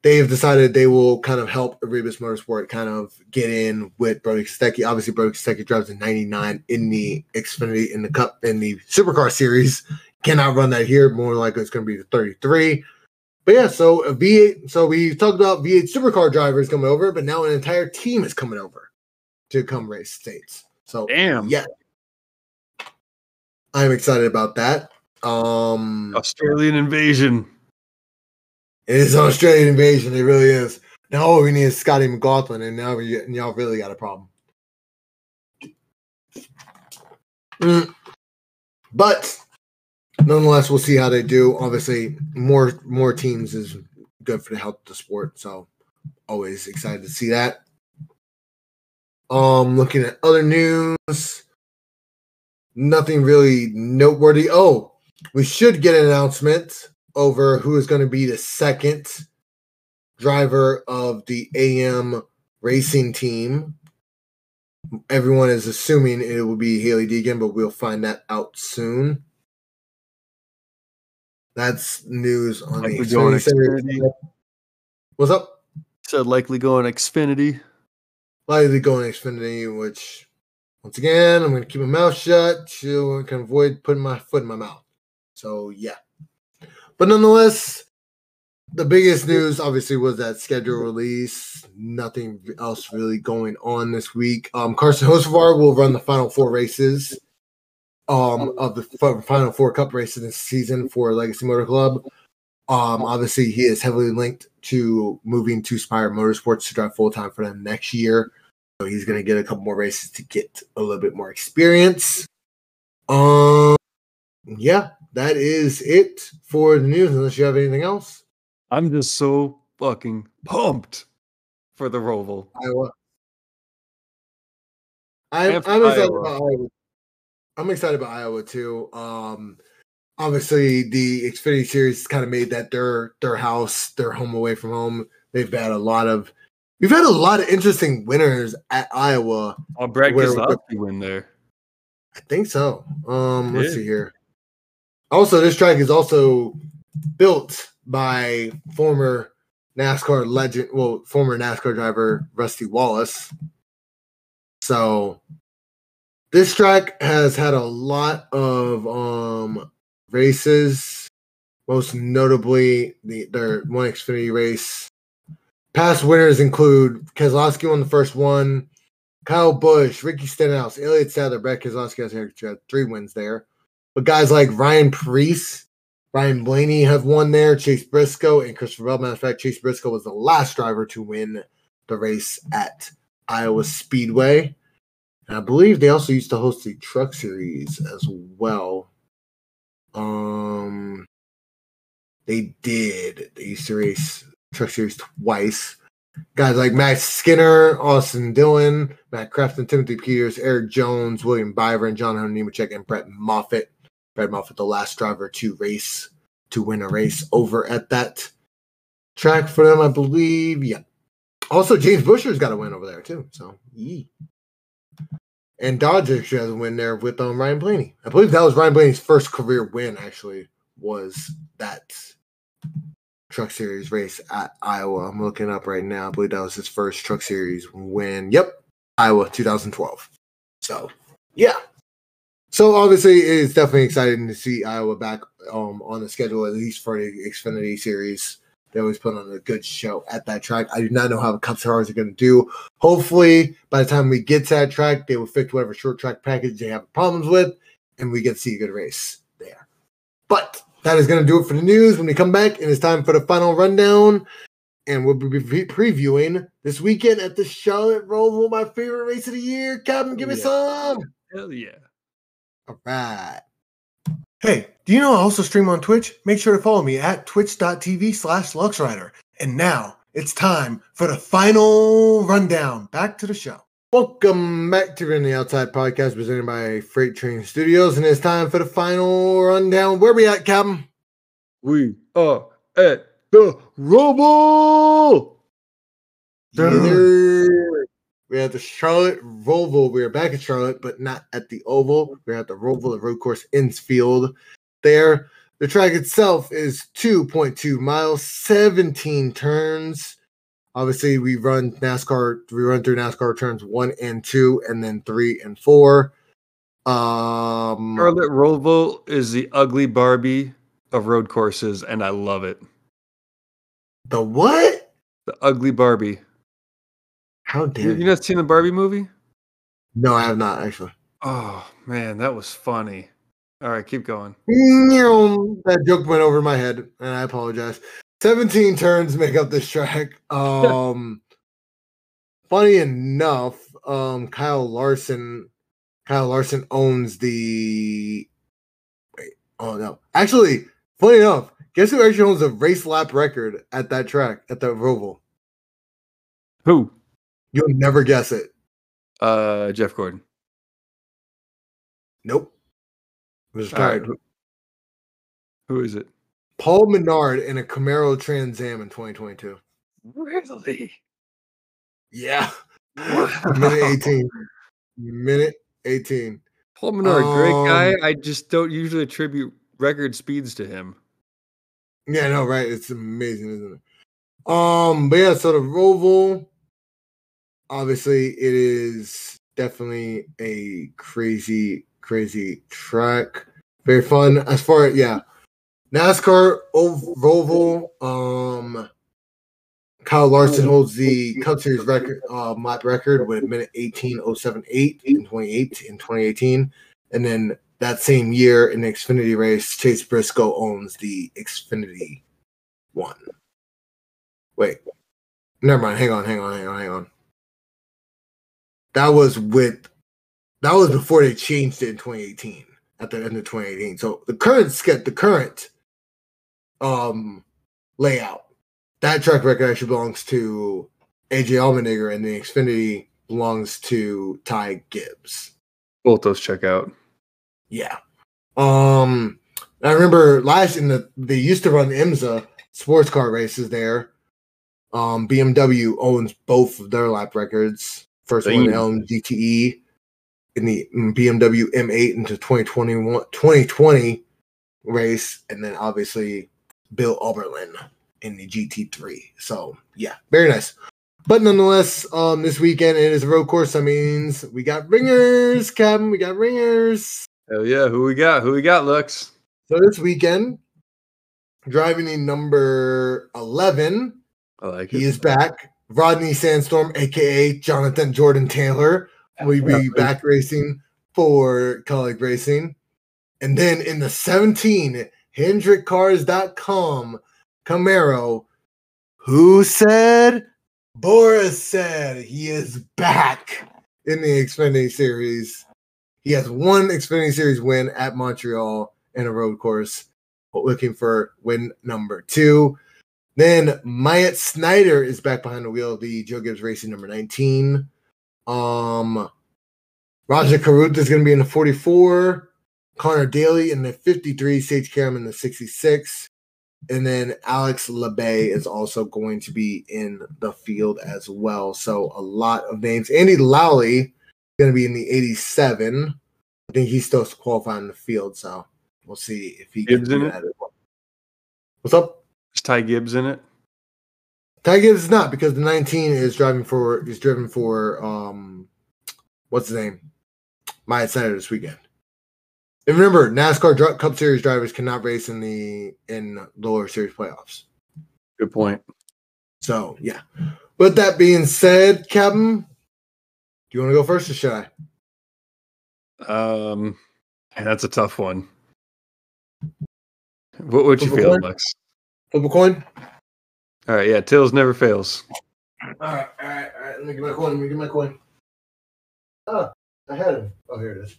They have decided they will kind of help Erebus Motorsport kind of get in with Brody Kostecki. Obviously, Brody Kostecki drives a 99 in the Xfinity in the Cup in the Supercar Series. Cannot run that here. More likely, it's going to be the 33. But yeah, so a V8. So we talked about V8 supercar drivers coming over, but now an entire team is coming over to come race states. So Damn. yeah, I'm excited about that. Um, Australian invasion. it is an Australian invasion. It really is. Now all we need is Scotty McLaughlin, and now we and y'all really got a problem. Mm. But nonetheless, we'll see how they do. Obviously, more more teams is good for the health of the sport. So always excited to see that. Um, looking at other news, nothing really noteworthy. Oh, we should get an announcement over who is going to be the second driver of the AM racing team. Everyone is assuming it will be Hailie Deegan, but we'll find that out soon. That's news on the Likely going Xfinity Series. Xfinity. What's up? Said likely going Xfinity. Likely going to Xfinity, which once again, I'm going to keep my mouth shut to I can avoid putting my foot in my mouth. So, yeah. But nonetheless, the biggest news obviously was that schedule release. Nothing else really going on this week. Um, Carson Hocevar will run the final four races um, of the final four cup races this season for Legacy Motor Club. Um, obviously, he is heavily linked to moving to Spire Motorsports to drive full time for them next year. So he's going to get a couple more races to get a little bit more experience. Um, yeah, that is it for the news. Unless you have anything else, I'm just so fucking pumped for the Roval. Iowa. I'm, I'm excited Iowa. about Iowa. I'm excited about Iowa too. Um, obviously the Xfinity Series kind of made that their their house, their home away from home. They've had a lot of, we've had a lot of interesting winners at Iowa. Oh, Brad Keselowski win there. I think so. Um, let's Yeah. see here. Also, this track is also built by former NASCAR legend, well, former NASCAR driver Rusty Wallace. So this track has had a lot of um races, most notably the their one Xfinity race. Past winners include Keselowski won the first one, Kyle Busch, Ricky Stenhouse, Elliott Sadler, Brad Keselowski has three wins there. But guys like Ryan Preece, Ryan Blaney have won there, Chase Briscoe, and Christopher Bell. Matter of fact, Chase Briscoe was the last driver to win the race at Iowa Speedway. And I believe they also used to host the truck series as well. Um they did. They used to race truck series twice. Guys like Matt Skinner, Austin Dillon, Matt Crafton, Timothy Peters, Erik Jones, William Byron, John Hunter Nemechek, and Brett Moffitt. Brett Moffitt, the last driver to race to win a race over at that track for them, I believe. Yeah. Also, James Buescher's got a win over there too. So, yee. And Dodge actually has a win there with um, Ryan Blaney. I believe that was Ryan Blaney's first career win. Actually, was that Truck Series race at Iowa. I'm looking up right now. I believe that was his first Truck Series win. Yep, Iowa 2012. So, yeah. So obviously, it's definitely exciting to see Iowa back um, on the schedule, at least for the Xfinity Series. They always put on a good show at that track. I do not know how the Cup cars are going to do. Hopefully, by the time we get to that track, they will fix whatever short track package they have problems with, and we get to see a good race there. But that is going to do it for the news. When we come back, and it's time for the final rundown, and we'll be pre- previewing this weekend at the Charlotte Roval, my favorite race of the year. Captain, give me Yeah. some. Hell yeah. All right. Hey, do you know I also stream on Twitch? Make sure to follow me at twitch.tv slash luxrider. And now it's time for the final rundown. Back to the show. Welcome back to the Outside podcast presented by Freight Train Studios. And it's time for the final rundown. Where we at, Captain? We are at the Robo. Either we're at the Charlotte Roval. We are back at Charlotte, but not at the Oval. We're at the Roval, at road course Innsfield. There, the track itself is 2.2 miles, 17 turns. Obviously, we run NASCAR. We run through NASCAR turns one and two, and then three and four. Um, Charlotte Roval is the ugly Barbie of road courses, and I love it. the what? The ugly Barbie. How dare you you? not seen the Barbie movie? No, I have not actually. Oh man, that was funny. All right, keep going. That joke went over my head, and I apologize. 17 turns make up this track. Um funny enough, um Kyle Larson Kyle Larson owns the wait, oh no. Actually, funny enough, guess who actually owns a race lap record at that track at the Roval? Who? You'll never guess it. Uh, Jeff Gordon. Nope. Was All right, Who is it? Paul Menard in a Camaro Trans Am in 2022. Really? Yeah. Minute 18. Minute 18. Paul Menard, great guy. Um, I just don't usually attribute record speeds to him. Yeah, no, right. It's amazing, isn't it? Um, but yeah, so the Roval, obviously, it is definitely a crazy, crazy track. Very fun. As far as yeah, NASCAR Ov- Roval, um, Kyle Larson holds the Cup Series record, uh, lap record with minute 18.078 in 28 in 2018. And then that same year in the Xfinity race, Chase Briscoe owns the Xfinity one. Wait, never mind. Hang on, hang on, hang on, hang on. That was with that was before they changed it in 2018 at the end of 2018. So the current sketch, the current um layout, that track record actually belongs to AJ Allmendinger, and the Xfinity belongs to Ty Gibbs. Both those check out. Yeah. Um, I remember last in the they used to run IMSA sports car races there. Um, BMW owns both of their lap records. First one, Damn. Elm GTE in the mm, BMW M8 into 2021 2020 race, and then obviously Bill Oberlin in the GT3. So yeah, very nice. But nonetheless, um, this weekend it is a road course. That means we got ringers, Captain. We got ringers. Hell yeah. Who we got? Who we got, Lux? So this weekend, driving in number 11, I like he is back. Rodney Sandstorm, aka Jonathan Jordan Taylor, will be back racing for Kaulig Racing. And then in the 17, HendrickCars.com, Camaro, who said? Boris Said he is back in the Xfinity Series. He has one Xfinity Series win at Montreal in a road course, looking for win number two. Then Myatt Snyder is back behind the wheel of the Joe Gibbs Racing number 19. Um, Rajah Caruth is going to be in the 44. Connor Daly in the 53. Sage Karam in the 66. And then Alex Labbé is also going to be in the field as well. So a lot of names. Andy Lally going to be in the 87. I think he's still qualifying in the field. So we'll see if he Gibbs can in do it? that as well. What's up? Is Ty Gibbs in it? Ty Gibbs is not because the 19 is driving for is driven for um what's his name? Myatt Snyder this weekend. And remember, NASCAR Dr- Cup Series drivers cannot race in the in lower series playoffs. Good point. So yeah. With that being said, Captain, do you want to go first or should I? Um, that's a tough one. What would you Flip feel, coin? Lex? Flip a coin. All right, yeah, Tills never fails. All right, all right, all right. Let me get my coin. Let me get my coin. Oh, I had him. Oh, here it is.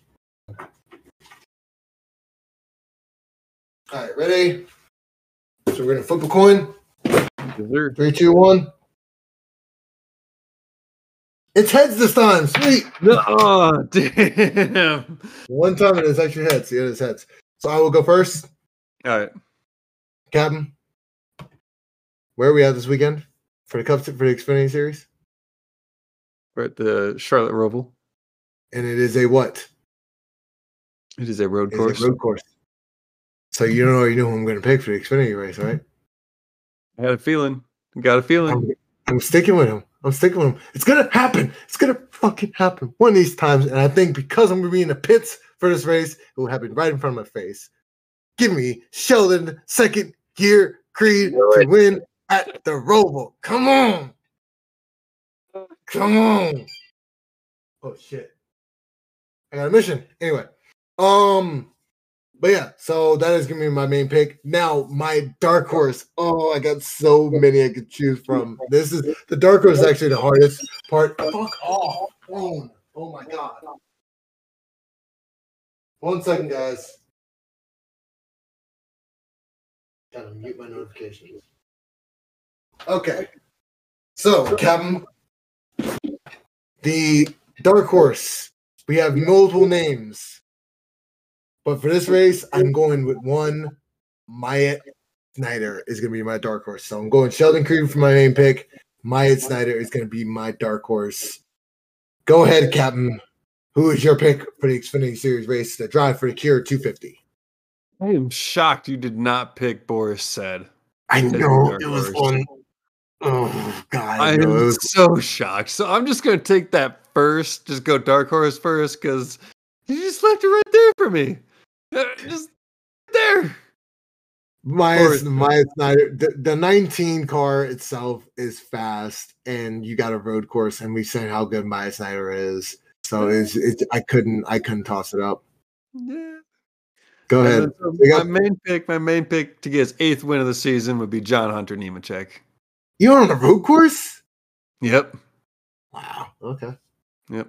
All right, ready? So we're gonna flip a coin. Three, two, one. It's heads this time. Sweet. No, oh, damn. One time it is actually heads. Yeah, it is heads. So I will go first, All right, Captain. Where are we at this weekend for the Cup for the Xfinity Series? we're at the Charlotte Roval. And it is a what? It is a road It course. a road course. So you don't already know who I'm going to pick for the Xfinity race, right? I had a feeling. Got a feeling. I'm, I'm sticking with him. I'm sticking with him. It's gonna happen. It's gonna fucking happen one of these times. And I think because I'm gonna be in the pits for this race, it will happen right in front of my face. Give me Sheldon second gear Creed to win at the Roval. Come on. Come on. Oh shit. I got a mission. Anyway. Um but yeah, so that is gonna be my main pick. Now, my dark horse. Oh, I got so many I could choose from. This is the dark horse is actually the hardest part. Fuck off. phone. Oh my god. One second, guys. Gotta mute my notifications. Okay. So, Captain, the dark horse. We have multiple names. But for this race, I'm going with one. Myatt Snyder is going to be my dark horse. So I'm going Sheldon Creed for my main pick. Myatt Snyder is going to be my dark horse. Go ahead, Captain. Who is your pick for the Xfinity Series race to drive for the Cure 250? I am shocked you did not pick Boris Said. I know it was horse. on. Oh God! I, I am was- so shocked. So I'm just gonna take that first. Just go dark horse first because you just left it right there for me. Uh, Just there. Or- Myatt Snyder, the, the 19 car itself is fast, and you got a road course, and we've seen how good Myatt Snyder is. So it's, it's I couldn't I couldn't toss it up. Yeah. Go ahead. then, so my got- main pick, my main pick to get his eighth win of the season would be John Hunter Nemechek. You're on a road course? Yep. Wow. Okay. Yep.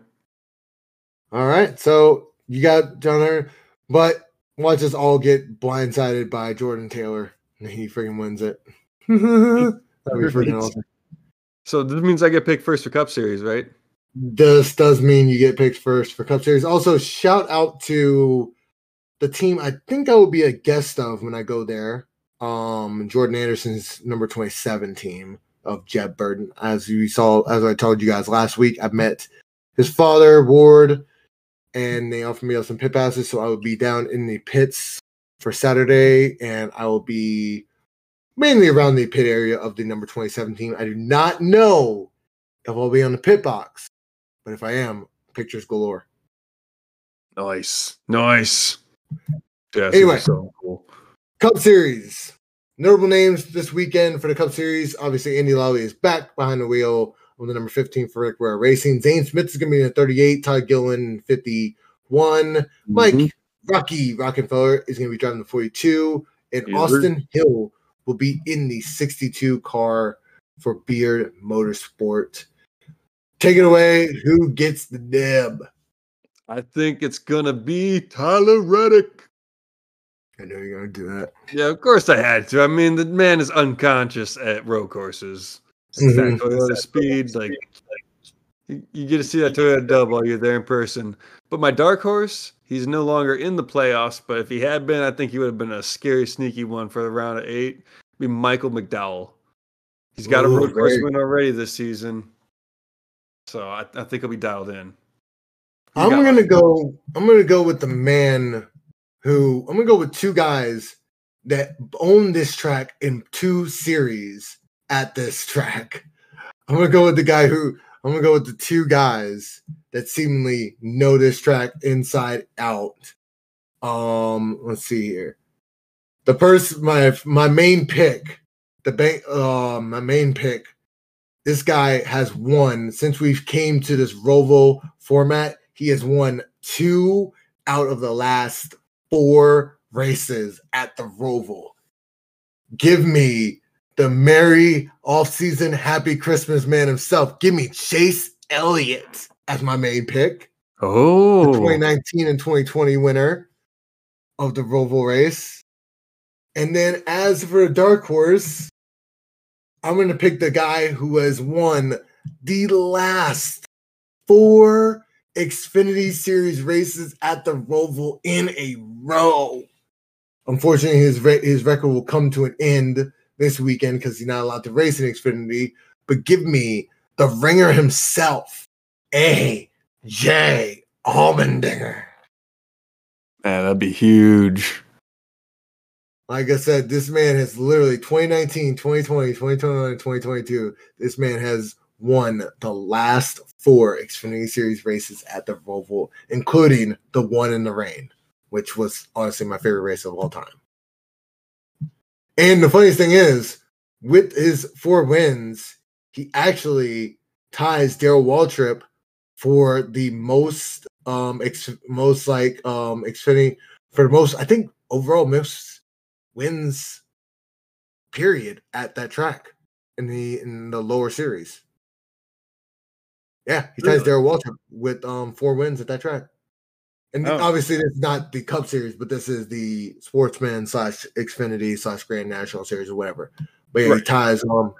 All right. So you got John Hunter, but watch us all get blindsided by Jordan Taylor. And he freaking wins it. That'd be freaking awesome. So this means I get picked first for Cup Series, right? This does mean you get picked first for Cup Series. Also, shout out to the team I think I will be a guest of when I go there. Um, Jordan Anderson's number 27 team of Jeb Burton. As you saw, as I told you guys last week, I met his father, Ward, and they offered me up some pit passes. So I will be down in the pits for Saturday, and I will be mainly around the pit area of the number 27 team. I do not know if I'll be on the pit box, but if I am, pictures galore. Nice. Nice. Yeah, Anyway. so cool. Cup Series. Notable names this weekend for the Cup Series. Obviously, Andy Lally is back behind the wheel of the number 15 for Rick Ware Racing. Zane Smith is going to be in the 38. Todd Gilliland 51. Mike Mhm. Rocky Rockenfeller is going to be driving the 42. And sir. Austin Hill will be in the 62 car for Beard Motorsport. Take it away. Who gets the dib? I think it's gonna be Tyler Reddick. I know you're going to do that. Yeah, of course I had to. I mean, the man is unconscious at road courses. That Mhm. Toyota speed, like you, you get to see that Toyota dub while you're there in person. But my dark horse, he's no longer in the playoffs. But if he had been, I think he would have been a scary, sneaky one for the round of eight. Be Michael McDowell. He's got a Ooh, road course win already this season, so I, I think he'll be dialed in. Who you I'm gonna go. I'm gonna go with the man who. I'm gonna go with two guys that own this track in two series at this track. I'm gonna go with the guy who. I'm gonna go with the two guys that seemingly know this track inside out. Um, let's see here. The first, my my main pick, the bank, uh, my main pick. This guy has won since we've came to this Rovo format. He has won two out of the last four races at the Roval. Give me the merry off-season happy Christmas man himself. Give me Chase Elliott as my main pick Oh, the Oh, 2019 and 2020 winner of the Roval race. And then as for the dark horse, I'm going to pick the guy who has won the last four Xfinity Series races at the Roval in a row. Unfortunately, his re- his record will come to an end this weekend because he's not allowed to race in Xfinity. But give me the ringer himself, A.J. Allmendinger. man, that'd be huge. Like I said, this man has literally 2019, 2020, 2021, 2022. This man has won the last four Xfinity Series races at the Roval, including the one in the rain, which was honestly my favorite race of all time. And the funniest thing is, with his four wins, he actually ties Darrell Waltrip for the most um ex- most like um Xfinity for the most I think overall most wins period at that track in the in the lower series. Yeah, he ties Really? Darrell Waltrip with um four wins at that track. And Oh. obviously, this is not the Cup Series, but this is the Sportsman slash Xfinity slash Grand National Series or whatever. But yeah, he ties um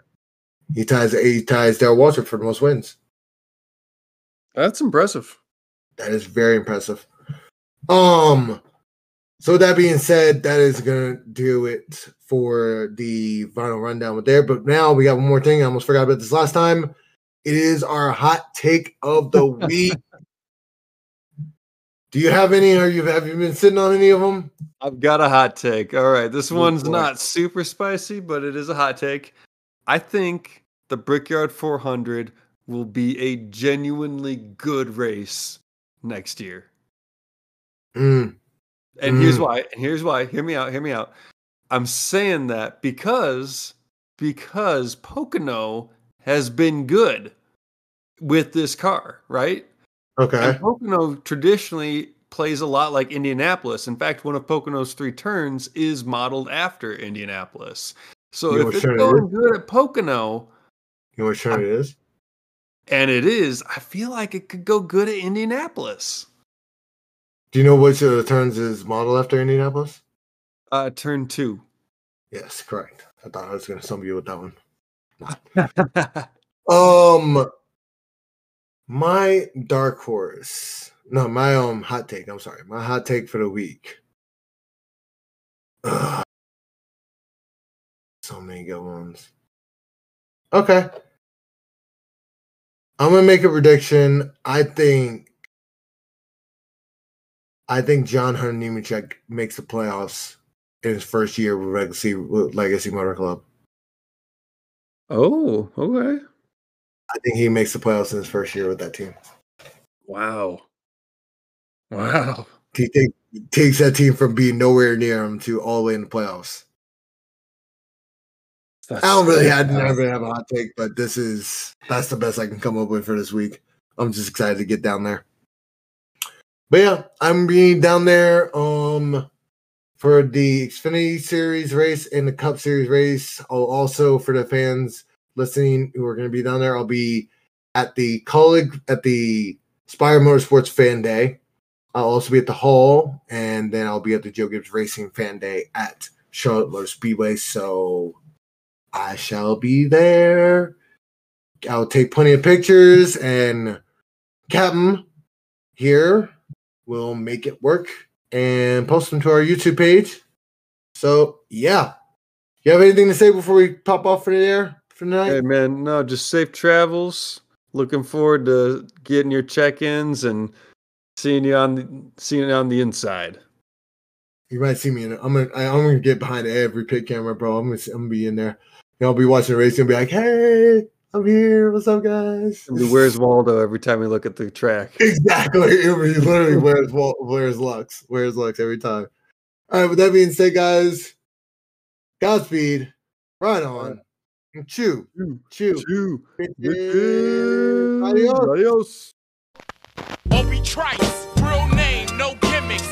he ties he ties Darrell Waltrip for the most wins. That's impressive. That is very impressive. Um, so that being said, that is gonna do it for the final rundown with there. But now we got one more thing. I almost forgot about this last time. It is our hot take of the week. Do you have any? Or you have you been sitting on any of them? I've got a hot take. All right, this Go one's for not super spicy, but it is a hot take. I think the Brickyard 400 will be a genuinely good race next year. Mm, And here's Mm. why. And here's why. Hear me out. Hear me out. I'm saying that because because Pocono has been good with this car, right? Okay. And Pocono traditionally plays a lot like Indianapolis. In fact, one of Pocono's three turns is modeled after Indianapolis. So You if it's it going is? good at Pocono, You know what turn it is? and it is, I feel like it could go good at Indianapolis. Do you know which of the turns is modeled after Indianapolis? Uh, turn two. Yes, correct. I thought I was gonna stump you with that one. Um, my dark horse. No, my um hot take. I'm sorry, my hot take for the week. Ugh. So many good ones. Okay, I'm gonna make a prediction. I think. I think John Hunter Nemechek makes the playoffs in his first year with Legacy with Legacy Motor Club. oh, okay. I think he makes the playoffs in his first year with that team. Wow. Wow. He take, takes that team from being nowhere near him to all the way in the playoffs. I don't really I didn't have a hot take, but this is that's the best I can come up with for this week. I'm just excited to get down there. But yeah, I'm being down there um for the Xfinity Series race and the Cup Series race. I'll also for the fans listening who are going to be down there, I'll be at the college at the Spire Motorsports Fan Day. I'll also be at the Hall, and then I'll be at the Joe Gibbs Racing Fan Day at Charlotte Motor Speedway. So I shall be there. I'll take plenty of pictures, and Captain here will make it work and post them to our YouTube page. So yeah, you have anything to say before we pop off for the air for tonight? Hey man, no, just safe travels. Looking forward to getting your check-ins and seeing you on the seeing you on the inside. You might see me in. I'm gonna. I- I'm gonna get behind every pit camera, bro. I'm gonna. I'm gonna be in there. You know, I'll be watching the race and be like, "Hey, I'm here. What's up, guys?" Where's Waldo every time we look at the track? exactly? It literally where's Wal- where's Lux? Where's Lux every time? All right. With that being said, guys, Godspeed. Right on. Mm, and mm, chew. Chew. Two. Bitches. Adios. Adios. Obi Trice, real name, no gimmicks.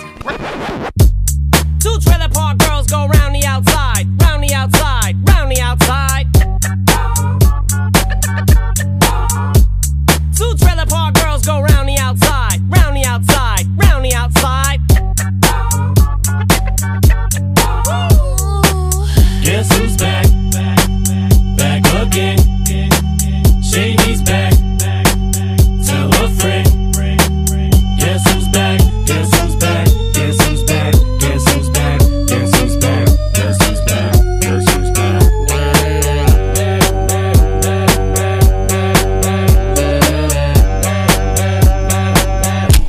Two trailer park girls go round the outside, round the outside, round